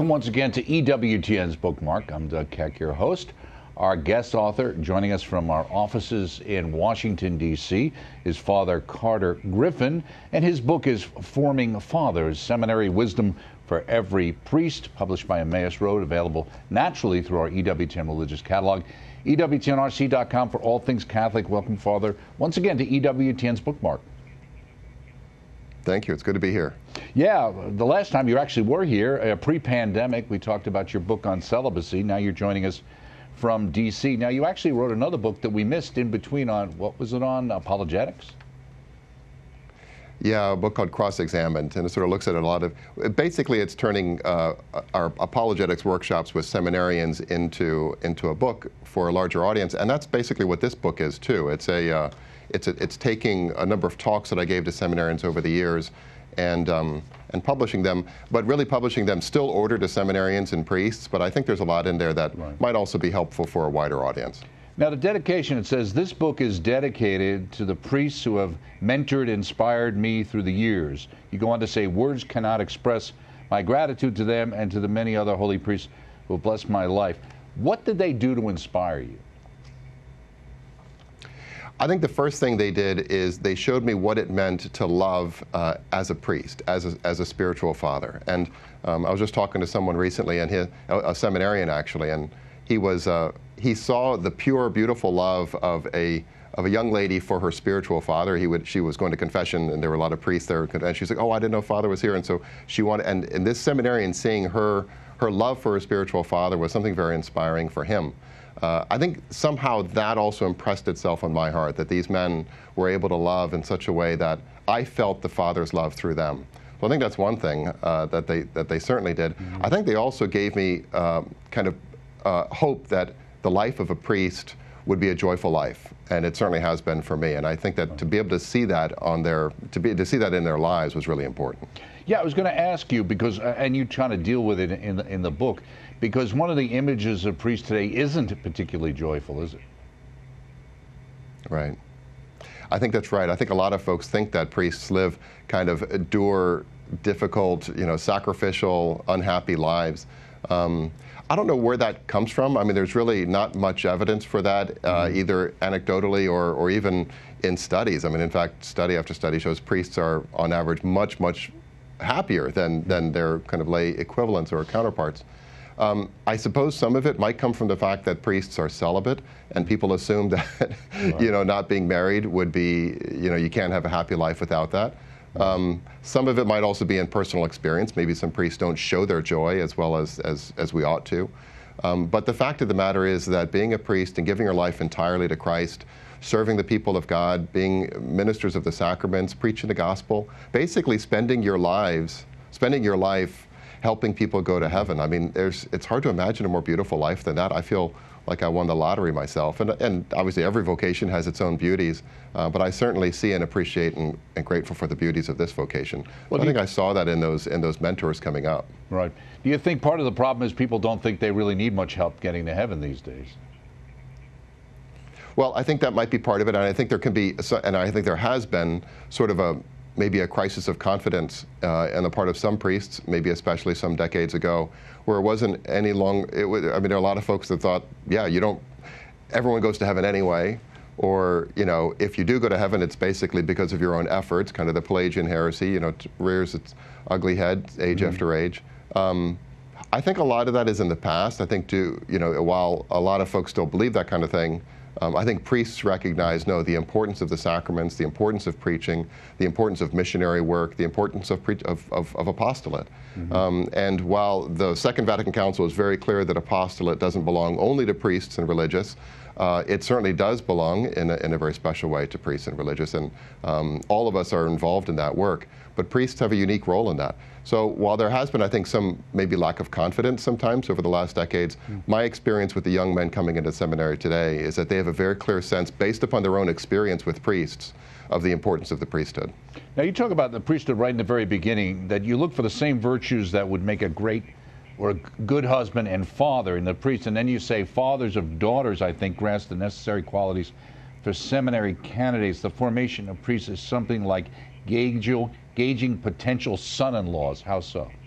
Welcome once again to EWTN's Bookmark. I'm Doug Keck, your host. Our guest author joining us from our offices in Washington, D.C., is Father Carter Griffin, and his book is Forming Fathers Seminary Wisdom for Every Priest, published by Emmaus Road, available naturally through our EWTN religious catalog. EWTNRC.com for all things Catholic. Welcome, Father, once again to EWTN's Bookmark. Thank you. It's good to be here. Yeah, the last time you actually were here, uh, pre pandemic, we talked about your book on celibacy. Now you're joining us from D.C. Now, you actually wrote another book that we missed in between on, what was it on, apologetics? Yeah, a book called Cross Examined, and it sort of looks at a lot of. Basically, it's turning uh, our apologetics workshops with seminarians into into a book for a larger audience, and that's basically what this book is too. It's a uh, it's a, it's taking a number of talks that I gave to seminarians over the years, and um, and publishing them, but really publishing them still ordered to seminarians and priests. But I think there's a lot in there that right. might also be helpful for a wider audience. Now, the dedication, it says, this book is dedicated to the priests who have mentored, inspired me through the years. You go on to say, words cannot express my gratitude to them and to the many other holy priests who have blessed my life. What did they do to inspire you? I think the first thing they did is they showed me what it meant to love uh, as a priest, as a, as a spiritual father. And um, I was just talking to someone recently, and he, a, a seminarian actually, and he was uh, he saw the pure, beautiful love of a of a young lady for her spiritual father. He would she was going to confession, and there were a lot of priests there, and she's like, "Oh, I didn't know father was here," and so she wanted. And, and this seminarian seeing her her love for her spiritual father was something very inspiring for him. Uh, I think somehow that also impressed itself on my heart that these men were able to love in such a way that I felt the Father's love through them. So I think that's one thing uh, that they that they certainly did. Mm-hmm. I think they also gave me uh, kind of uh, hope that the life of a priest would be a joyful life, and it certainly has been for me. And I think that to be able to see that on their to be to see that in their lives was really important. Yeah, I was going to ask you because, uh, and you try to deal with it in the, in the book because one of the images of priests today isn't particularly joyful, is it? Right. I think that's right. I think a lot of folks think that priests live kind of dour, difficult, you know, sacrificial, unhappy lives. Um, I don't know where that comes from. I mean, there's really not much evidence for that, uh, mm-hmm. either anecdotally or, or even in studies. I mean, in fact, study after study shows priests are, on average, much, much happier than, than their kind of lay equivalents or counterparts. Um, I suppose some of it might come from the fact that priests are celibate, and people assume that right. you know not being married would be you know you can't have a happy life without that. Um, some of it might also be in personal experience. Maybe some priests don't show their joy as well as as, as we ought to. Um, but the fact of the matter is that being a priest and giving your life entirely to Christ, serving the people of God, being ministers of the sacraments, preaching the gospel, basically spending your lives, spending your life helping people go to heaven. I mean, there's, it's hard to imagine a more beautiful life than that. I feel like I won the lottery myself. And, and obviously, every vocation has its own beauties, uh, but I certainly see and appreciate and, and, grateful for the beauties of this vocation. Well, I think I saw that in those, in those mentors coming up. Right. Do you think part of the problem is people don't think they really need much help getting to heaven these days? Well, I think that might be part of it, and I think there can be, and I think there has been sort of a maybe a crisis of confidence uh, on the part of some priests, maybe especially some decades ago, where it wasn't any long. It was, I mean, there are a lot of folks that thought, yeah, you don't. Everyone goes to heaven anyway, or you know, if you do go to heaven, it's basically because of your own efforts. Kind of the Pelagian heresy, you know, rears its ugly head age mm-hmm. after age. Um, I think a lot of that is in the past. I think, do you know, while a lot of folks still believe that kind of thing um, I think priests recognize, no, the importance of the sacraments, the importance of preaching, the importance of missionary work, the importance of, pre- of, of, of, apostolate. Mm-hmm. Um, and while the Second Vatican Council is very clear that apostolate doesn't belong only to priests and religious, uh, it certainly does belong in a, in a, very special way to priests and religious, and um, all of us are involved in that work. But priests have a unique role in that. So while there has been, I think, some maybe lack of confidence sometimes over the last decades, mm. my experience with the young men coming into seminary today is that they have a very clear sense, based upon their own experience with priests, of the importance of the priesthood. Now, you talk about the priesthood right in the very beginning, that you look for the same virtues that would make a great or a good husband and father in the priest. And then you say fathers of daughters, I think, grasp the necessary qualities for seminary candidates. The formation of priests is something like gauging, gauging potential son in laws. How so?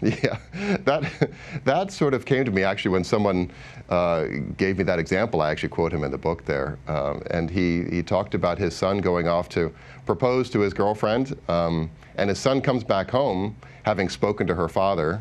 Yeah, that that sort of came to me actually when someone uh, gave me that example. I actually quote him in the book there, um, and he he talked about his son going off to propose to his girlfriend, um, and his son comes back home having spoken to her father,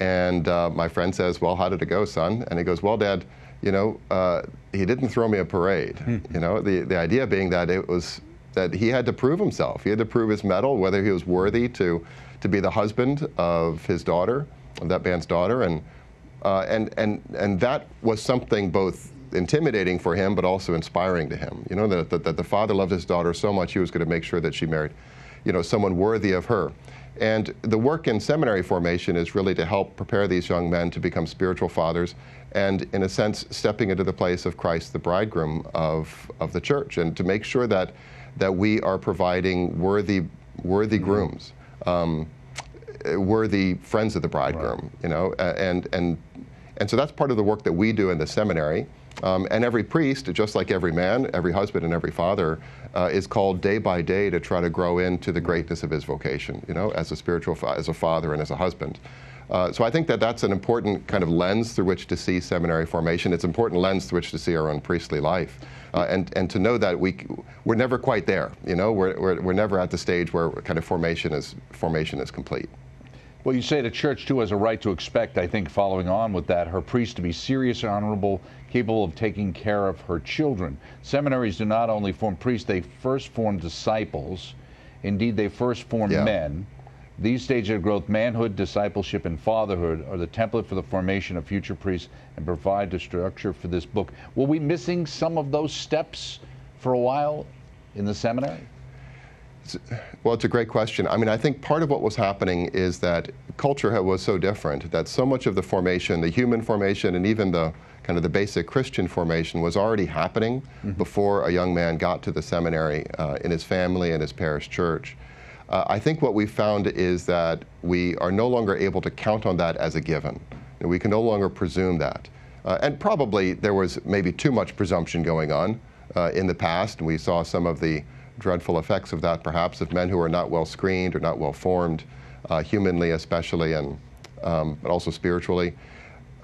and uh, my friend says, "Well, how did it go, son?" And he goes, "Well, Dad, you know, uh, he didn't throw me a parade. Hmm. you know, the the idea being that it was." That he had to prove himself. He had to prove his mettle, whether he was worthy to to be the husband of his daughter, of that man's daughter, and uh, and and and that was something both intimidating for him, but also inspiring to him. You know that, that, that the father loved his daughter so much he was going to make sure that she married, you know, someone worthy of her. And the work in seminary formation is really to help prepare these young men to become spiritual fathers and, in a sense, stepping into the place of Christ, the bridegroom of, of the church, and to make sure that, that we are providing worthy, worthy mm-hmm. grooms um, worthy friends of the bridegroom, right. you know, and, and, and so that's part of the work that we do in the seminary. Um, and every priest, just like every man, every husband, and every father, uh, is called day by day to try to grow into the greatness of his vocation, you know, as a spiritual, fa- as a father and as a husband. Uh, so I think that that's an important kind of lens through which to see seminary formation. It's an important lens through which to see our own priestly life uh, and, and to know that we, we're never quite there. You know, we're, we're, we're never at the stage where kind of formation is, formation is complete. Well, you say the church too has a right to expect, I think, following on with that, her priest to be serious, and honorable, capable of taking care of her children. Seminaries do not only form priests, they first form disciples. Indeed, they first form yeah. men. These stages of growth, manhood, discipleship, and fatherhood, are the template for the formation of future priests and provide the structure for this book. Were we missing some of those steps for a while in the seminary? Well, it's a great question. I mean, I think part of what was happening is that culture was so different that so much of the formation, the human formation, and even the kind of the basic Christian formation was already happening mm-hmm. before a young man got to the seminary uh, in his family and his parish church. Uh, I think what we found is that we are no longer able to count on that as a given. We can no longer presume that. Uh, and probably there was maybe too much presumption going on uh, in the past. We saw some of the dreadful effects of that, perhaps, of men who are not well screened or not well formed, uh, humanly especially, and um, but also spiritually.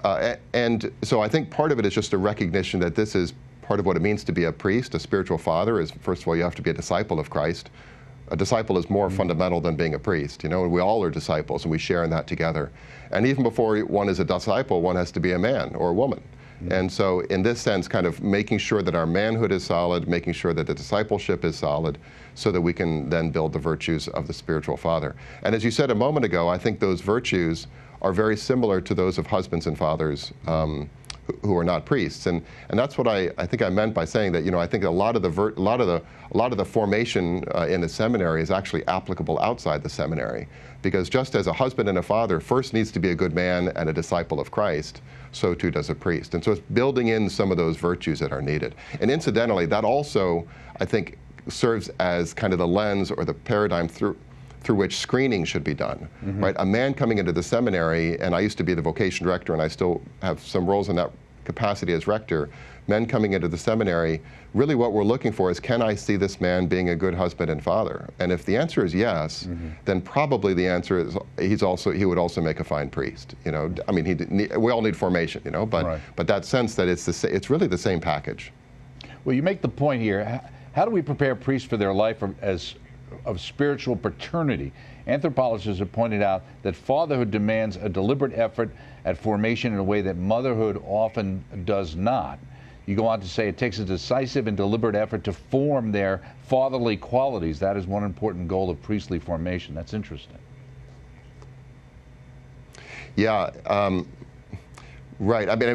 Uh, and so I think part of it is just a recognition that this is part of what it means to be a priest, a spiritual father. Is first of all you have to be a disciple of Christ a disciple is more mm-hmm. fundamental than being a priest. You know, and we all are disciples, and we share in that together. And even before one is a disciple, one has to be a man or a woman. Mm-hmm. And so, in this sense, kind of making sure that our manhood is solid, making sure that the discipleship is solid, so that we can then build the virtues of the spiritual father. And as you said a moment ago, I think those virtues are very similar to those of husbands and fathers. Um, who are not priests. And, and that's what I, I think I meant by saying that, you know, I think a lot of the, ver- a lot of the, a lot of the formation uh, in the seminary is actually applicable outside the seminary. Because just as a husband and a father first needs to be a good man and a disciple of Christ, so too does a priest. And so it's building in some of those virtues that are needed. And incidentally, that also, I think, serves as kind of the lens or the paradigm through through which screening should be done. Mm-hmm. Right, a man coming into the seminary, and I used to be the vocation director, and I still have some roles in that capacity as rector. Men coming into the seminary, really what we're looking for is can I see this man being a good husband and father? And if the answer is yes, mm-hmm. then probably the answer is he's also he would also make a fine priest. You know, I mean, he, we all need formation, you know, but right. but that sense that it's the it's really the same package. Well, you make the point here. How do we prepare priests for their life as of spiritual paternity. Anthropologists have pointed out that fatherhood demands a deliberate effort at formation in a way that motherhood often does not. You go on to say it takes a decisive and deliberate effort to form their fatherly qualities. That is one important goal of priestly formation. That's interesting. Yeah. Um, Right. I mean,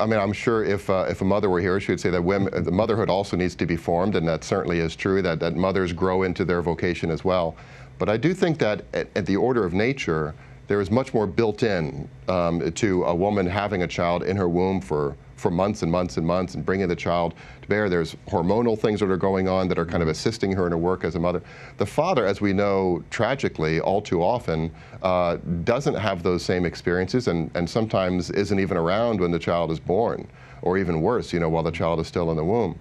I mean, I'm sure if uh, if a mother were here, she would say that women, the motherhood also needs to be formed, and that certainly is true. That that mothers grow into their vocation as well. But I do think that at, at the order of nature, there is much more built in um, to a woman having a child in her womb for for months and months and months and bringing the child to bear. There's hormonal things that are going on that are kind of assisting her in her work as a mother. The father, as we know tragically all too often, uh, doesn't have those same experiences and, and sometimes isn't even around when the child is born, or even worse, you know, while the child is still in the womb,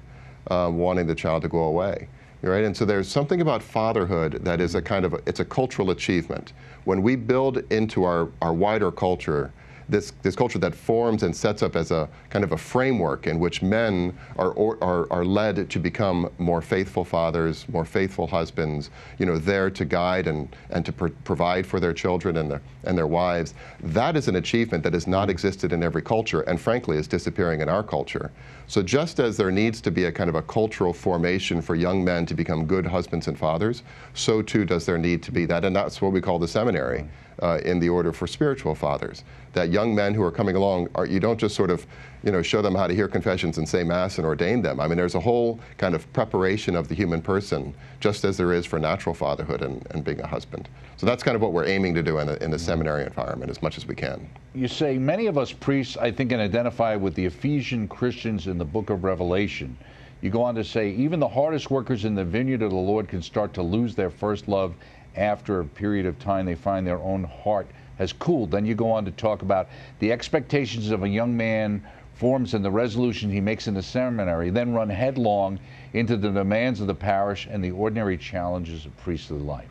uh, wanting the child to go away. Right? And so there's something about fatherhood that is a kind of a, it's a cultural achievement. When we build into our, our wider culture this, this culture that forms and sets up as a kind of a framework in which men are, are, are led to become more faithful fathers, more faithful husbands, you know, there to guide and, and to pr provide for their children and their, and their wives. That is an achievement that has not existed in every culture and frankly is disappearing in our culture. So just as there needs to be a kind of a cultural formation for young men to become good husbands and fathers, so too does there need to be that, and that's what we call the seminary uh, in the order for spiritual fathers. That young men who are coming along, are, you don't just sort of, you know, show them how to hear confessions and say mass and ordain them. I mean, there's a whole kind of preparation of the human person, just as there is for natural fatherhood and, and being a husband. So that's kind of what we're aiming to do in the, in the seminary environment as much as we can. You say many of us priests, I think, can identify with the Ephesian Christians in the book of Revelation. You go on to say, even the hardest workers in the vineyard of the Lord can start to lose their first love after a period of time they find their own heart has cooled. Then you go on to talk about the expectations of a young man forms and the resolution he makes in the seminary, then run headlong into the demands of the parish and the ordinary challenges of priestly life.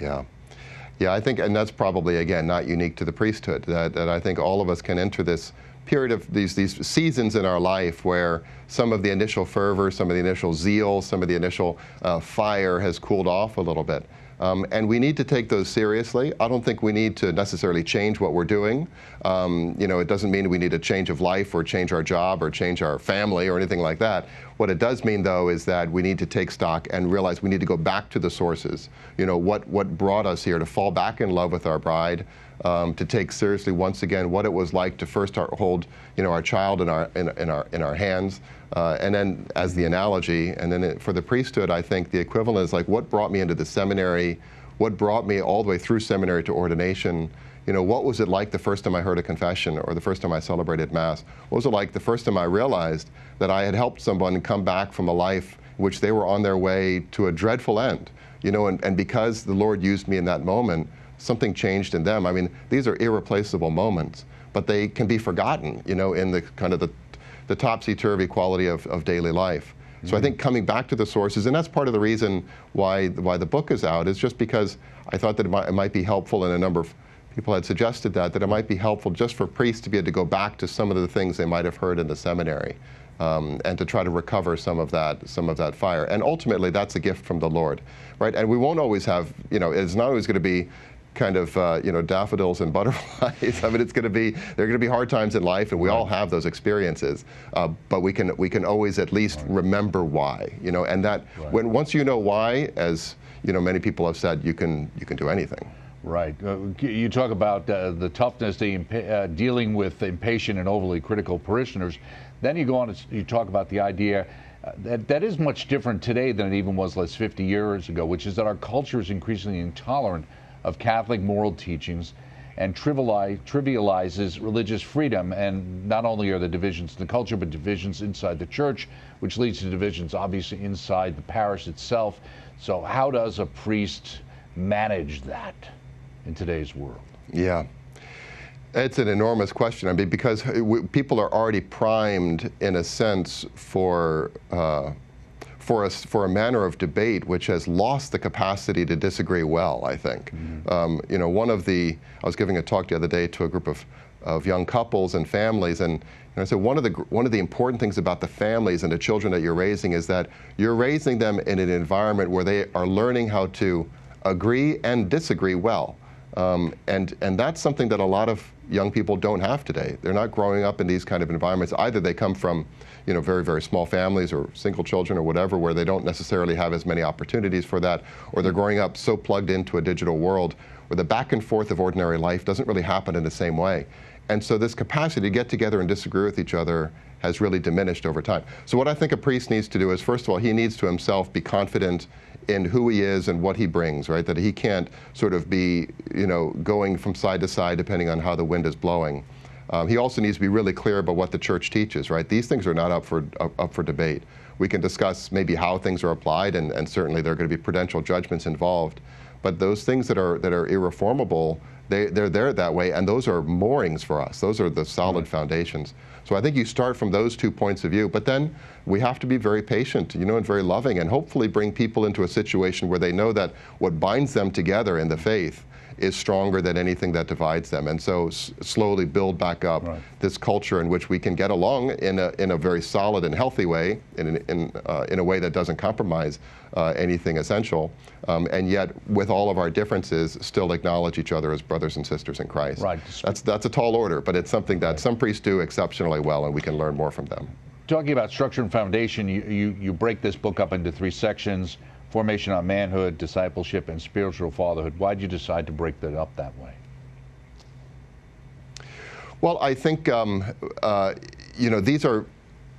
Yeah. Yeah, I think, and that's probably, again, not unique to the priesthood, that, that I think all of us can enter this period of these, these seasons in our life where some of the initial fervor, some of the initial zeal, some of the initial uh, fire has cooled off a little bit. Um, and we need to take those seriously. I don't think we need to necessarily change what we're doing. Um, you know, it doesn't mean we need a change of life or change our job or change our family or anything like that. What it does mean, though, is that we need to take stock and realize we need to go back to the sources. You know, what, what brought us here to fall back in love with our bride, um, to take seriously once again what it was like to first hold, you know, our child in our in, in our in our hands, uh, and then as the analogy, and then it, for the priesthood, I think the equivalent is like what brought me into the seminary, what brought me all the way through seminary to ordination. You know, what was it like the first time I heard a confession or the first time I celebrated Mass? What was it like the first time I realized that I had helped someone come back from a life which they were on their way to a dreadful end? You know, and, and because the Lord used me in that moment, something changed in them. I mean, these are irreplaceable moments, but they can be forgotten, you know, in the kind of the, the topsy-turvy quality of, of daily life. So I think mm-hmm. coming back to the sources, and that's part of the reason why why the book is out, is just because I thought that it might, it might be helpful, in a number of people had suggested that that it might be helpful just for priests to be able to go back to some of the things they might have heard in the seminary, um, and to try to recover some of that some of that fire. And ultimately, that's a gift from the Lord, right? And we won't always have, you know, it's not always going to be kind of uh, you know daffodils and butterflies. I mean, it's going to be there are going to be hard times in life, and we right. all have those experiences. Uh, but we can we can always at least right. remember why, you know, and that right. when once you know why, as you know, many people have said, you can you can do anything. Right. Uh, you talk about uh, the toughness, the uh, dealing with impatient and overly critical parishioners. Then you go on. To, you talk about the idea. Uh, that, that is much different today than it even was less 50 years ago, which is that our culture is increasingly intolerant of Catholic moral teachings and trivializes religious freedom. And not only are there divisions in the culture, but divisions inside the church, which leads to divisions obviously inside the parish itself. So, how does a priest manage that in today's world? Yeah. It's an enormous question. I mean, because people are already primed, in a sense, for uh, for a, for a manner of debate which has lost the capacity to disagree well, I think. Mm-hmm. Um, you know, one of the, I was giving a talk the other day to a group of, of young couples and families, and, and I said one of, the, one of the important things about the families and the children that you're raising is that you're raising them in an environment where they are learning how to agree and disagree well. Um, and, and that's something that a lot of young people don't have today. They're not growing up in these kind of environments. Either they come from you know, very, very small families or single children or whatever, where they don't necessarily have as many opportunities for that, or they're growing up so plugged into a digital world where the back and forth of ordinary life doesn't really happen in the same way. And so this capacity to get together and disagree with each other has really diminished over time. So what I think a priest needs to do is, first of all, he needs to himself be confident in who he is and what he brings, right? That he can't sort of be, you know, going from side to side depending on how the wind is blowing. Um, he also needs to be really clear about what the church teaches, right? These things are not up for, up, up for debate. We can discuss maybe how things are applied, and, and certainly there are going to be prudential judgments involved. But those things that are, that are irreformable, They, they're there that way, and those are moorings for us. Those are the solid foundations. So I think you start from those two points of view, but then we have to be very patient, you know, and very loving, and hopefully bring people into a situation where they know that what binds them together in the faith is stronger than anything that divides them. And so s- slowly build back up right. this culture in which we can get along in a, in a very solid and healthy way, in, in, uh, in a way that doesn't compromise uh, anything essential, um, and yet with all of our differences, still acknowledge each other as brothers and sisters in Christ. Right. That's, that's a tall order, but it's something that right. some priests do exceptionally well, and we can learn more from them. Talking about structure and foundation, you, you, you break this book up into three sections formation on manhood, discipleship, and spiritual fatherhood. Why did you decide to break that up that way? Well, I think, um, uh, you know, these are,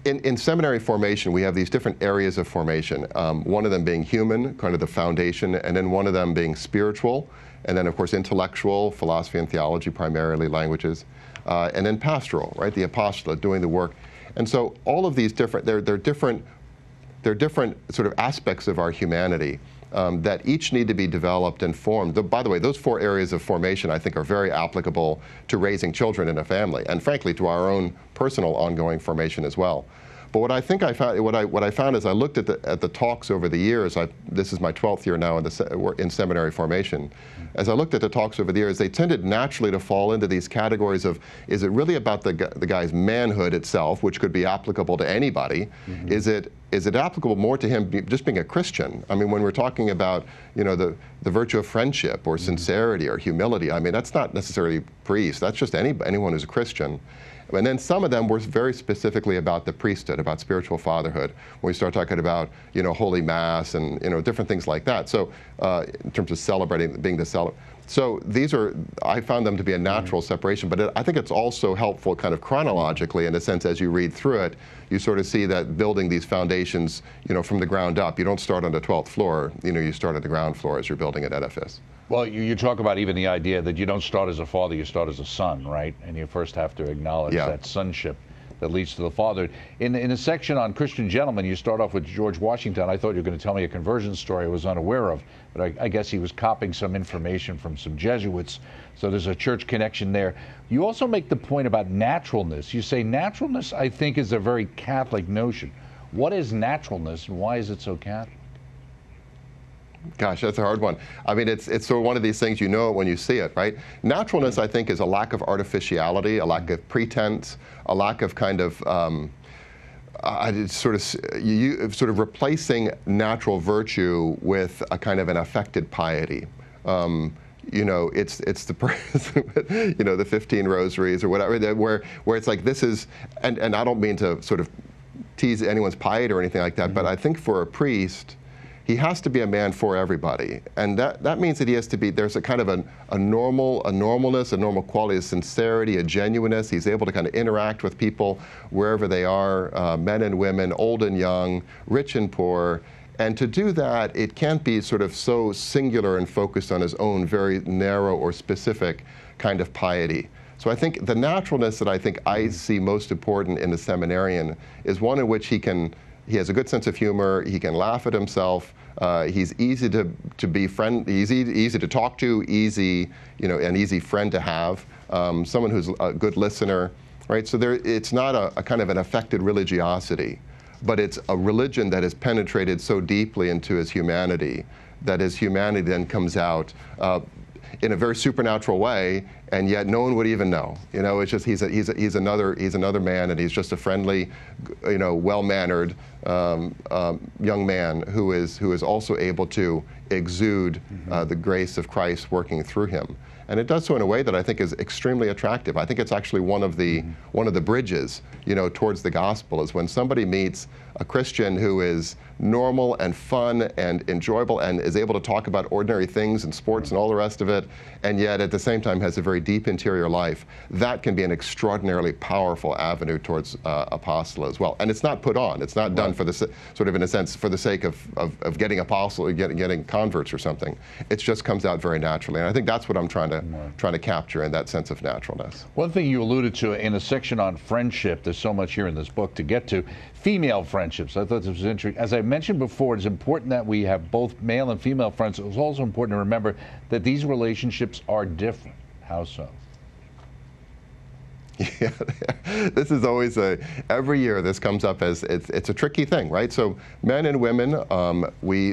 in, in, seminary formation, we have these different areas of formation. Um, one of them being human, kind of the foundation, and then one of them being spiritual, and then, of course, intellectual, philosophy and theology, primarily languages, uh, and then pastoral, right, the apostolate, doing the work. And so all of these different, they're, they're different they're different sort of aspects of our humanity um, that each need to be developed and formed. The, by the way, those four areas of formation I think are very applicable to raising children in a family, and frankly to our own personal ongoing formation as well. But what I think I found, what I, what I found as I looked at the, at the talks over the years, I, this is my 12th year now in, the, in seminary formation, as I looked at the talks over the years, they tended naturally to fall into these categories of, is it really about the, the guy's manhood itself, which could be applicable to anybody? Mm-hmm. Is it is it applicable more to him be, just being a Christian? I mean, when we're talking about, you know, the, the virtue of friendship or mm-hmm. sincerity or humility, I mean, that's not necessarily priests. That's just any, anyone who's a Christian. And then some of them were very specifically about the priesthood, about spiritual fatherhood. When we start talking about, you know, holy mass and, you know, different things like that. So uh, in terms of celebrating, being the celebrate. So these are, I found them to be a natural mm-hmm. separation, but it, I think it's also helpful kind of chronologically in a sense as you read through it, you sort of see that building these foundations, you know, from the ground up. You don't start on the 12th floor, you know, you start at the ground floor as you're building an edifice. Well, you, you, talk about even the idea that you don't start as a father, you start as a son, right? And you first have to acknowledge yeah. that sonship that leads to the father. In, in a section on Christian gentlemen, you start off with George Washington. I thought you were going to tell me a conversion story I was unaware of, but I, I guess he was copying some information from some Jesuits. So there's a church connection there. You also make the point about naturalness. You say naturalness, I think, is a very Catholic notion. What is naturalness and why is it so Catholic? Gosh, that's a hard one. I mean, it's it's sort of one of these things you know it when you see it, right? Naturalness, I think, is a lack of artificiality, a lack of pretense, a lack of kind of um, I sort of you, sort of replacing natural virtue with a kind of an affected piety. Um, you know, it's it's the you know the 15 rosaries or whatever where where it's like this is and and I don't mean to sort of tease anyone's piety or anything like that, mm-hmm. but I think for a priest he has to be a man for everybody. And that, that means that he has to be, there's a kind of a, a normal, a normalness, a normal quality of sincerity, a genuineness. He's able to kind of interact with people wherever they are, uh, men and women, old and young, rich and poor. And to do that, it can't be sort of so singular and focused on his own very narrow or specific kind of piety. So I think the naturalness that I think I see most important in the seminarian is one in which he can he has a good sense of humor. He can laugh at himself. Uh, he's easy to, to be friend. Easy, easy to talk to. Easy, you know, an easy friend to have. Um, someone who's a good listener, right? So there, it's not a, a kind of an affected religiosity, but it's a religion that has penetrated so deeply into his humanity that his humanity then comes out uh, in a very supernatural way, and yet no one would even know. You know, it's just he's a, he's a, he's another he's another man, and he's just a friendly, you know, well-mannered um, um, young man who is who is also able to exude mm-hmm. uh, the grace of Christ working through him. And it does so in a way that I think is extremely attractive. I think it's actually one of the mm-hmm. one of the bridges, you know, towards the gospel is when somebody meets a Christian who is normal and fun and enjoyable and is able to talk about ordinary things and sports and all the rest of it, and yet at the same time has a very deep interior life, that can be an extraordinarily powerful avenue towards uh, apostle as well. And it's not put on. It's not done for the sort of in a sense for the sake of, of, of getting apostle, getting, getting converts or something. It just comes out very naturally. And I think that's what I'm trying to trying to capture in that sense of naturalness. One thing you alluded to in a section on friendship, there's so much here in this book to get to, female friendships. I thought this was interesting. As I mentioned before, it's important that we have both male and female friends. It's also important to remember that these relationships are different. How so? Yeah, this is always a, every year this comes up as, it's, it's a tricky thing, right? So men and women, um, we,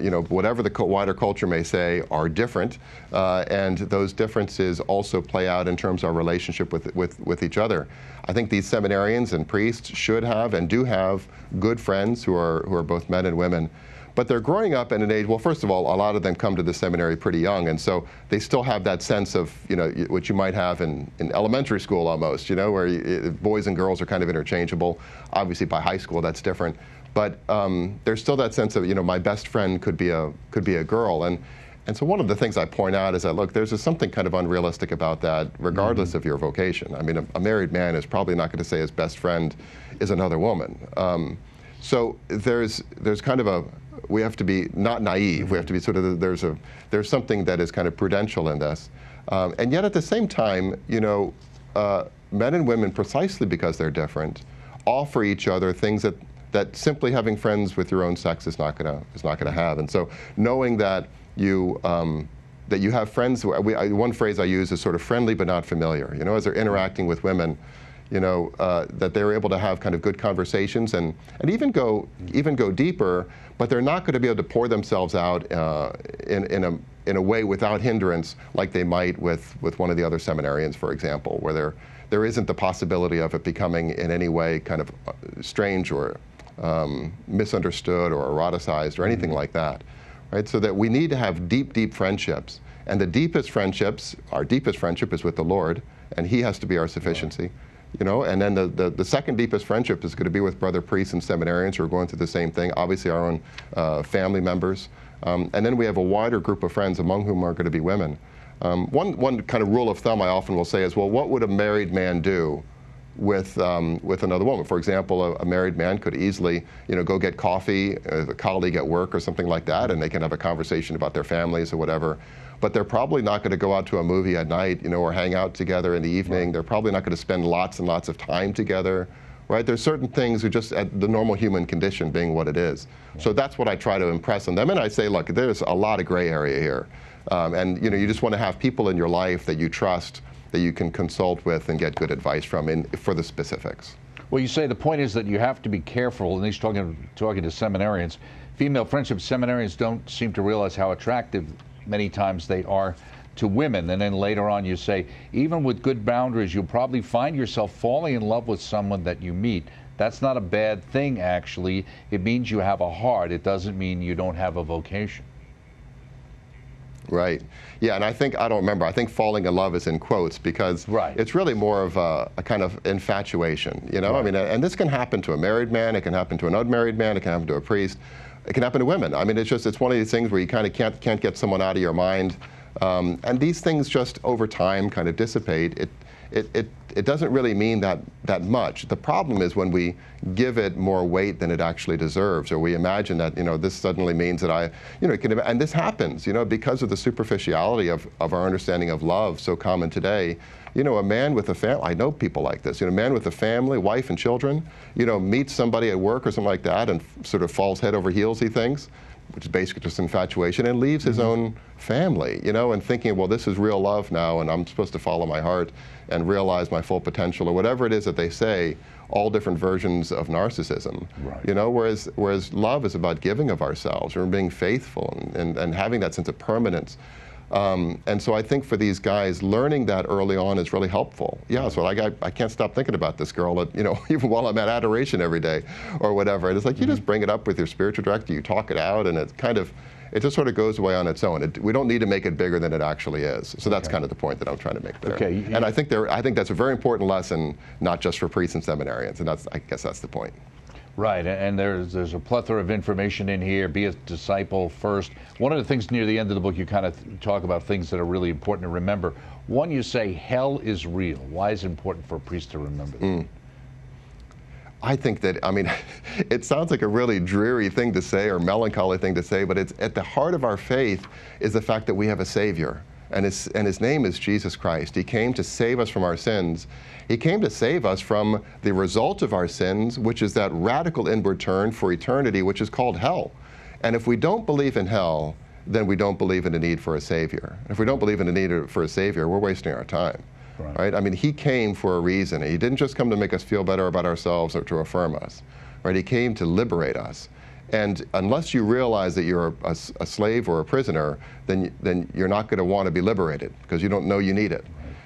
you know, whatever the wider culture may say, are different. Uh, and those differences also play out in terms of our relationship with, with, with each other. I think these seminarians and priests should have and do have good friends who are, who are both men and women. But they're growing up in an age, well, first of all, a lot of them come to the seminary pretty young, and so they still have that sense of, you know, what you might have in, in elementary school almost, you know, where you, boys and girls are kind of interchangeable. Obviously, by high school, that's different. But um, there's still that sense of, you know, my best friend could be a, could be a girl. And, and so one of the things I point out is that, look, there's something kind of unrealistic about that, regardless mm-hmm. of your vocation. I mean, a, a, married man is probably not going to say his best friend is another woman. Um, so there's, there's kind of a, we have to be not naive. We have to be sort of there's a there's something that is kind of prudential in this, um, and yet at the same time, you know, uh, men and women, precisely because they're different, offer each other things that that simply having friends with your own sex is not gonna is not gonna have. And so knowing that you um, that you have friends. We, I, one phrase I use is sort of friendly but not familiar. You know, as they're interacting with women, you know, uh, that they're able to have kind of good conversations and, and even go even go deeper, but they're not going to be able to pour themselves out uh, in, in, a, in a way without hindrance like they might with, with one of the other seminarians, for example, where there, there isn't the possibility of it becoming in any way kind of uh, strange or um, misunderstood or eroticized or anything mm-hmm. like that. Right? So that we need to have deep, deep friendships. And the deepest friendships, our deepest friendship is with the Lord, and He has to be our sufficiency. You know, and then the, the, the, second deepest friendship is going to be with brother priests and seminarians who are going through the same thing, obviously our own uh, family members. Um, and then we have a wider group of friends, among whom are going to be women. Um, one, one kind of rule of thumb I often will say is, well, what would a married man do with, um, with another woman? For example, a, a, married man could easily, you know, go get coffee with a colleague at work or something like that, and they can have a conversation about their families or whatever but they're probably not going to go out to a movie at night, you know, or hang out together in the evening. Right. They're probably not going to spend lots and lots of time together, right? There's certain things who just at the normal human condition being what it is. Right. So that's what I try to impress on them, and I say, look, there's a lot of gray area here, um, and you know, you just want to have people in your life that you trust, that you can consult with and get good advice from in, for the specifics. Well, you say the point is that you have to be careful, and he's talking, talking to seminarians. Female friendship seminarians don't seem to realize how attractive many times they are to women. And then later on, you say, even with good boundaries, you'll probably find yourself falling in love with someone that you meet. That's not a bad thing, actually. It means you have a heart. It doesn't mean you don't have a vocation. Right. Yeah, and I think, I don't remember, I think falling in love is in quotes because right. it's really more of a, a kind of infatuation, you know? Right. I mean, and this can happen to a married man, it can happen to an unmarried man, it can happen to a priest. It can happen to women. I mean, it's just it's one of these things where you kind of can't can't get someone out of your mind, um, and these things just over time kind of dissipate. It, it, it, it doesn't really mean that, that much. The problem is when we give it more weight than it actually deserves, or we imagine that, you know, this suddenly means that I, you know, can, and this happens, you know, because of the superficiality of, of our understanding of love so common today. You know, a man with a family, I know people like this, you know, a man with a family, wife and children, you know, meets somebody at work or something like that and sort of falls head over heels, he thinks, which is basically just infatuation, and leaves his mm-hmm. own family, you know, and thinking, well, this is real love now, and I'm supposed to follow my heart and realize my full potential, or whatever it is that they say, all different versions of narcissism. Right. You know, whereas whereas love is about giving of ourselves or being faithful and, and, and having that sense of permanence. Um, and so I think for these guys, learning that early on is really helpful. Yeah, so like I, I can't stop thinking about this girl, at, you know, even while I'm at adoration every day or whatever. And it's like mm-hmm. you just mm-hmm. bring it up with your spiritual director, you talk it out, and it kind of, it just sort of goes away on its own. It, we don't need to make it bigger than it actually is. So that's okay. kind of the point that I'm trying to make there. Okay. And I think there, I think that's a very important lesson, not just for priests and seminarians, and that's, I guess that's the point. Right, and there's there's a plethora of information in here. Be a disciple first. One of the things near the end of the book, you kind of talk about things that are really important to remember. One, you say hell is real. Why is it important for a priest to remember that? Mm. I think that, I mean, it sounds like a really dreary thing to say or melancholy thing to say, but it's at the heart of our faith is the fact that we have a Savior and his, and his name is Jesus Christ. He came to save us from our sins. He came to save us from the result of our sins, which is that radical inward turn for eternity, which is called hell. And if we don't believe in hell, then we don't believe in a need for a Savior. If we don't believe in a need for a Savior, we're wasting our time. Right. right. I mean, he came for a reason. He didn't just come to make us feel better about ourselves or to affirm us. Right? He came to liberate us. And unless you realize that you're a, a slave or a prisoner, then, then you're not going to want to be liberated because you don't know you need it.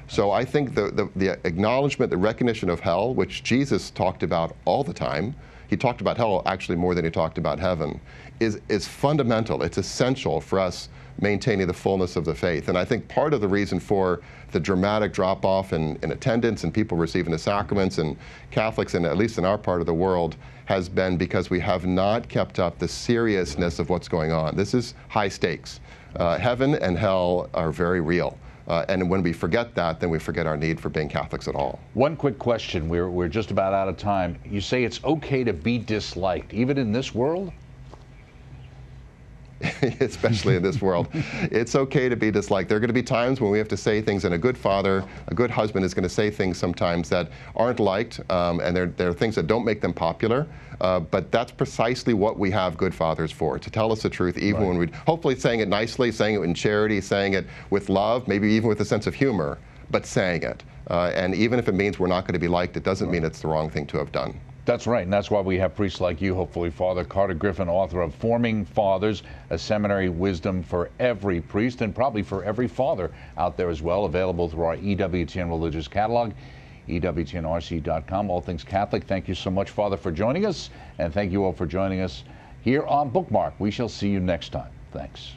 So I think the, the, the, acknowledgement, the recognition of hell, which Jesus talked about all the time, he talked about hell actually more than he talked about heaven, is, is fundamental. It's essential for us maintaining the fullness of the faith. And I think part of the reason for the dramatic drop off in, in attendance and people receiving the sacraments and Catholics, and at least in our part of the world, has been because we have not kept up the seriousness of what's going on. This is high stakes. Uh, heaven and hell are very real. Uh, and when we forget that, then we forget our need for being Catholics at all. One quick question. We're, we're just about out of time. You say it's okay to be disliked, even in this world? especially in this world. It's okay to be disliked. There are going to be times when we have to say things, and a good father, a good husband is going to say things sometimes that aren't liked, um, and there, there, are things that don't make them popular. Uh, but that's precisely what we have good fathers for, to tell us the truth, even right. when we're hopefully saying it nicely, saying it in charity, saying it with love, maybe even with a sense of humor, but saying it. Uh, and even if it means we're not going to be liked, it doesn't right. mean it's the wrong thing to have done. That's right, and that's why we have priests like you, hopefully, Father Carter Griffin, author of Forming Fathers, a seminary wisdom for every priest and probably for every father out there as well, available through our EWTN religious catalog, EWTNRC.com, all things Catholic. Thank you so much, Father, for joining us, and thank you all for joining us here on Bookmark. We shall see you next time. Thanks.